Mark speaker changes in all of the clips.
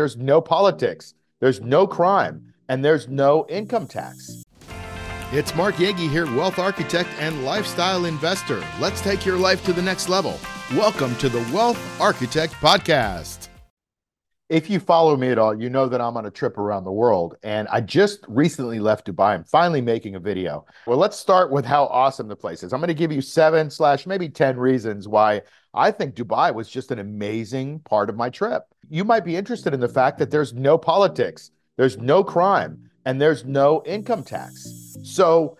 Speaker 1: There's no politics, there's no crime, and there's no income tax.
Speaker 2: It's Mark Yegi here, wealth architect and lifestyle investor. Let's take your life to the next level. Welcome to the Wealth Architect Podcast.
Speaker 1: If you follow me at all, you know that I'm on a trip around the world and I just recently left Dubai. I'm finally making a video. Well, let's start with how awesome the place is. I'm going to give you seven slash maybe 10 reasons why I think Dubai was just an amazing part of my trip. You might be interested in the fact that there's no politics, there's no crime, and there's no income tax. So,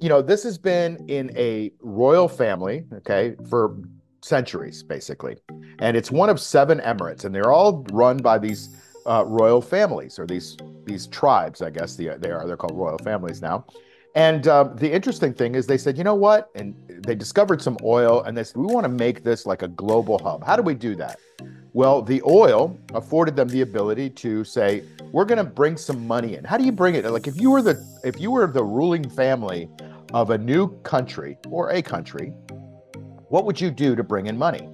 Speaker 1: you know, this has been in a royal family, okay, for centuries, basically. And it's one of seven emirates, and they're all run by these uh, royal families or these these tribes, I guess they, they are. They're called royal families now. And uh, the interesting thing is, they said, you know what? And they discovered some oil, and they said, we want to make this like a global hub. How do we do that? Well, the oil afforded them the ability to say, we're going to bring some money in. How do you bring it? Like if you were the if you were the ruling family of a new country or a country, what would you do to bring in money?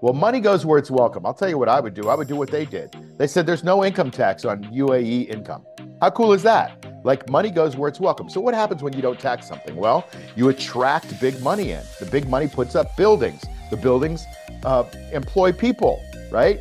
Speaker 1: Well, money goes where it's welcome. I'll tell you what I would do. I would do what they did. They said there's no income tax on UAE income. How cool is that? Like money goes where it's welcome. So what happens when you don't tax something? Well, you attract big money in. The big money puts up buildings. The buildings uh, employ people, right?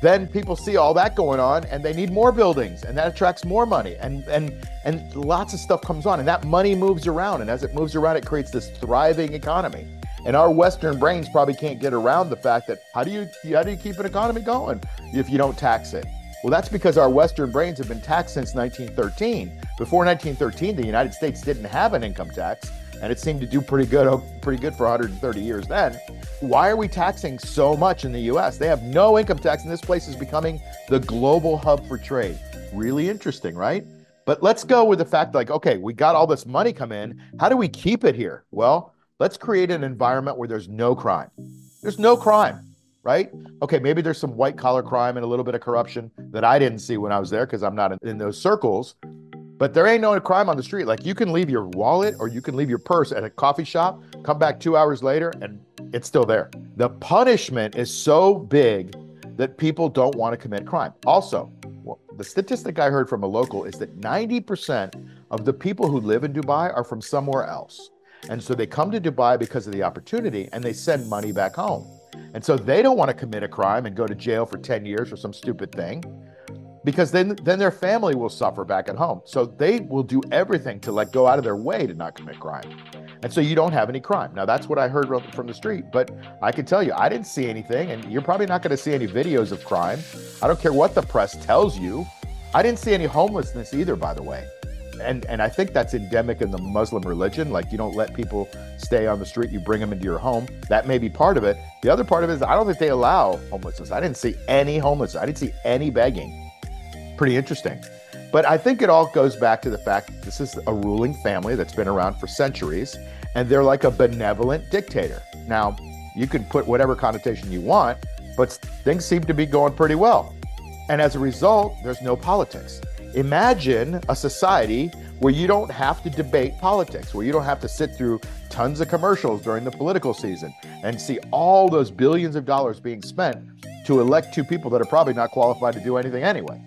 Speaker 1: Then people see all that going on and they need more buildings and that attracts more money and and and lots of stuff comes on and that money moves around and as it moves around it creates this thriving economy. And our Western brains probably can't get around the fact that how do you how do you keep an economy going if you don't tax it? Well, that's because our Western brains have been taxed since 1913. Before 1913, the United States didn't have an income tax, and it seemed to do pretty good, pretty good for 130 years then. Why are we taxing so much in the U.S.? They have no income tax, and this place is becoming the global hub for trade. Really interesting, right? But let's go with the fact like, okay, we got all this money come in. How do we keep it here? Well, let's create an environment where there's no crime. There's no crime right? Okay, maybe there's some white collar crime and a little bit of corruption that I didn't see when I was there because I'm not in, in, those circles. But there ain't no crime on the street. Like you can leave your wallet or you can leave your purse at a coffee shop, come back two hours later, and it's still there. The punishment is so big that people don't want to commit crime. Also, well, the statistic I heard from a local is that 90% of the people who live in Dubai are from somewhere else. And so they come to Dubai because of the opportunity and they send money back home. And so they don't want to commit a crime and go to jail for 10 years for some stupid thing because then then their family will suffer back at home. So they will do everything to like go out of their way to not commit crime. And so you don't have any crime. Now that's what I heard from the street, but I can tell you I didn't see anything and you're probably not going to see any videos of crime. I don't care what the press tells you. I didn't see any homelessness either by the way and and I think that's endemic in the Muslim religion. Like you don't let people stay on the street; you bring them into your home. That may be part of it. The other part of it is I don't think they allow homelessness. I didn't see any homelessness. I didn't see any begging. Pretty interesting. But I think it all goes back to the fact that this is a ruling family that's been around for centuries, and they're like a benevolent dictator. Now, you can put whatever connotation you want, but things seem to be going pretty well. And as a result, there's no politics. Imagine a society where you don't have to debate politics, where you don't have to sit through tons of commercials during the political season and see all those billions of dollars being spent to elect two people that are probably not qualified to do anything anyway.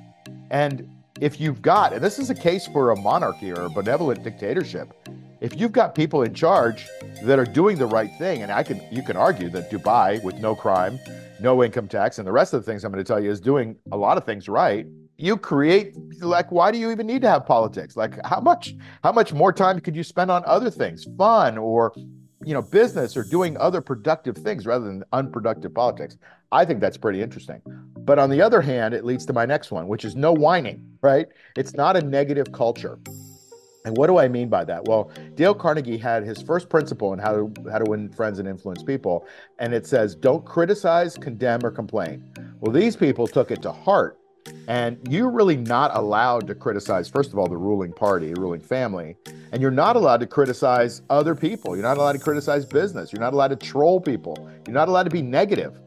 Speaker 1: And if you've got, and this is a case for a monarchy or a benevolent dictatorship, if you've got people in charge that are doing the right thing, and I can you can argue that Dubai with no crime, no income tax, and the rest of the things I'm going to tell you is doing a lot of things right you create like why do you even need to have politics? Like how much how much more time could you spend on other things? Fun or you know business or doing other productive things rather than unproductive politics i think that's pretty interesting but on the other hand it leads to my next one which is no whining right it's not a negative culture and what do I mean by that? Well, Dale Carnegie had his first principle in how to how to win friends and influence people, and it says, "Don't criticize, condemn, or complain." Well, these people took it to heart and you're really not allowed to criticize, first of all, the ruling party, the ruling family. And you're not allowed to criticize other people. You're not allowed to criticize business. You're not allowed to troll people. You're not allowed to be negative.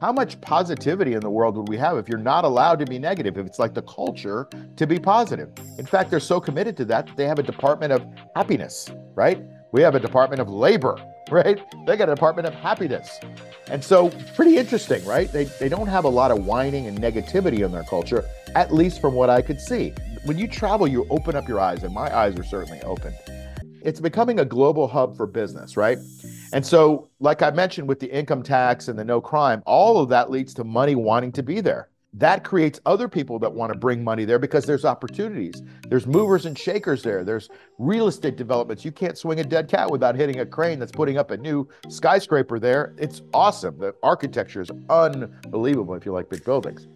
Speaker 1: How much positivity in the world would we have if you're not allowed to be negative? If it's like the culture to be positive. In fact, they're so committed to that that they have a department of happiness, right? We have a department of labor, right? They got a department of happiness. And so, pretty interesting, right? They, they don't have a lot of whining and negativity in their culture, at least from what I could see. When you travel, you open up your eyes, and my eyes are certainly opened. It's becoming a global hub for business, right? And so, like I mentioned with the income tax and the no crime, all of that leads to money wanting to be there that creates other people that want to bring money there because there's opportunities. There's movers and shakers there. There's real estate developments. You can't swing a dead cat without hitting a crane that's putting up a new skyscraper there. It's awesome. The architecture is unbelievable if you like big buildings.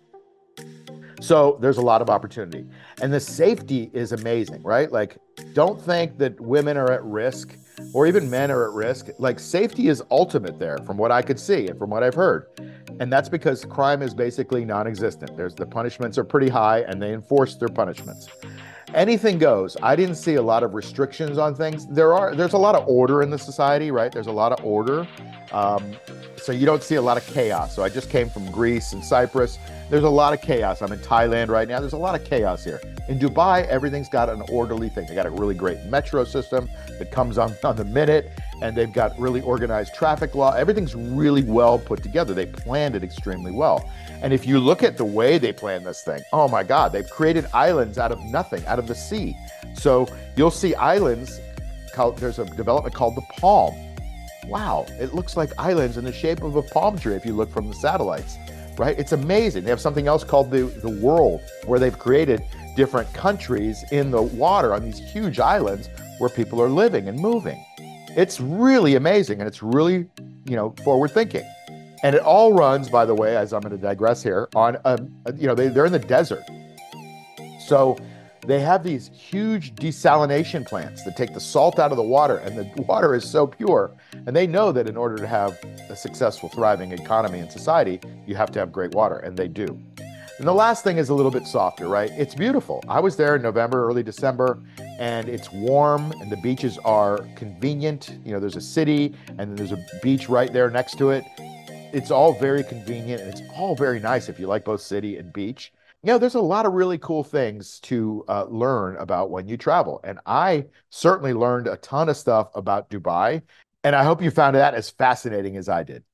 Speaker 1: So there's a lot of opportunity. And the safety is amazing, right? Like, don't think that women are at risk or even men are at risk. Like, safety is ultimate there, from what I could see and from what I've heard. And that's because crime is basically non existent. There's the punishments are pretty high and they enforce their punishments. Anything goes. I didn't see a lot of restrictions on things. There are there's a lot of order in the society, right? There's a lot of order. Um, so you don't see a lot of chaos. So I just came from Greece and Cyprus. There's a lot of chaos. I'm in Thailand right now. There's a lot of chaos here. In Dubai, everything's got an orderly thing. They got a really great metro system that comes on on the minute, and they've got really organized traffic law. Everything's really well put together. They planned it extremely well. And if you look at the way they plan this thing, oh my God, they've created islands out of nothing, out of the sea. So you'll see islands. There's a development called the Palm. Wow, it looks like islands in the shape of a palm tree if you look from the satellites right? It's amazing. They have something else called the, the world, where they've created different countries in the water on these huge islands where people are living and moving. It's really amazing and it's really, you know, forward thinking. And it all runs, by the way, as I'm going to digress here, on, a, you know, they, they're in the desert. So they have these huge desalination plants that take the salt out of the water, and the water is so pure. And they know that in order to have a successful, thriving economy and society, you have to have great water, and they do. And the last thing is a little bit softer, right? It's beautiful. I was there in November, early December, and it's warm, and the beaches are convenient. You know, there's a city, and there's a beach right there next to it. It's all very convenient, and it's all very nice if you like both city and beach you know, there's a lot of really cool things to uh, learn about when you travel. And I certainly learned a ton of stuff about Dubai. And I hope you found that as fascinating as I did.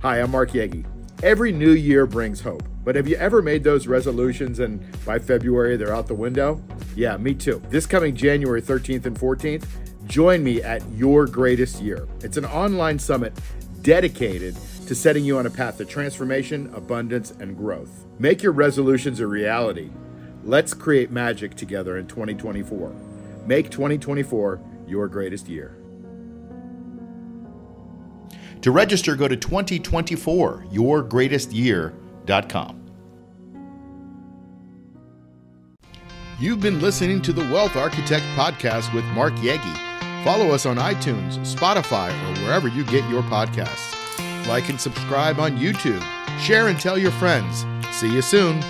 Speaker 2: Hi, I'm Mark Yegi. Every new year brings hope. But have you ever made those resolutions and by February they're out the window? Yeah, me too. This coming January 13th and 14th, join me at Your Greatest Year. It's an online summit dedicated to setting you on a path to transformation, abundance, and growth. Make your resolutions a reality. Let's create magic together in 2024. Make 2024 your greatest year. To register, go to 2024yourgreatestyear.com. You've been listening to the Wealth Architect Podcast with Mark Yegi. Follow us on iTunes, Spotify, or wherever you get your podcasts. Like and subscribe on YouTube. Share and tell your friends. See you soon.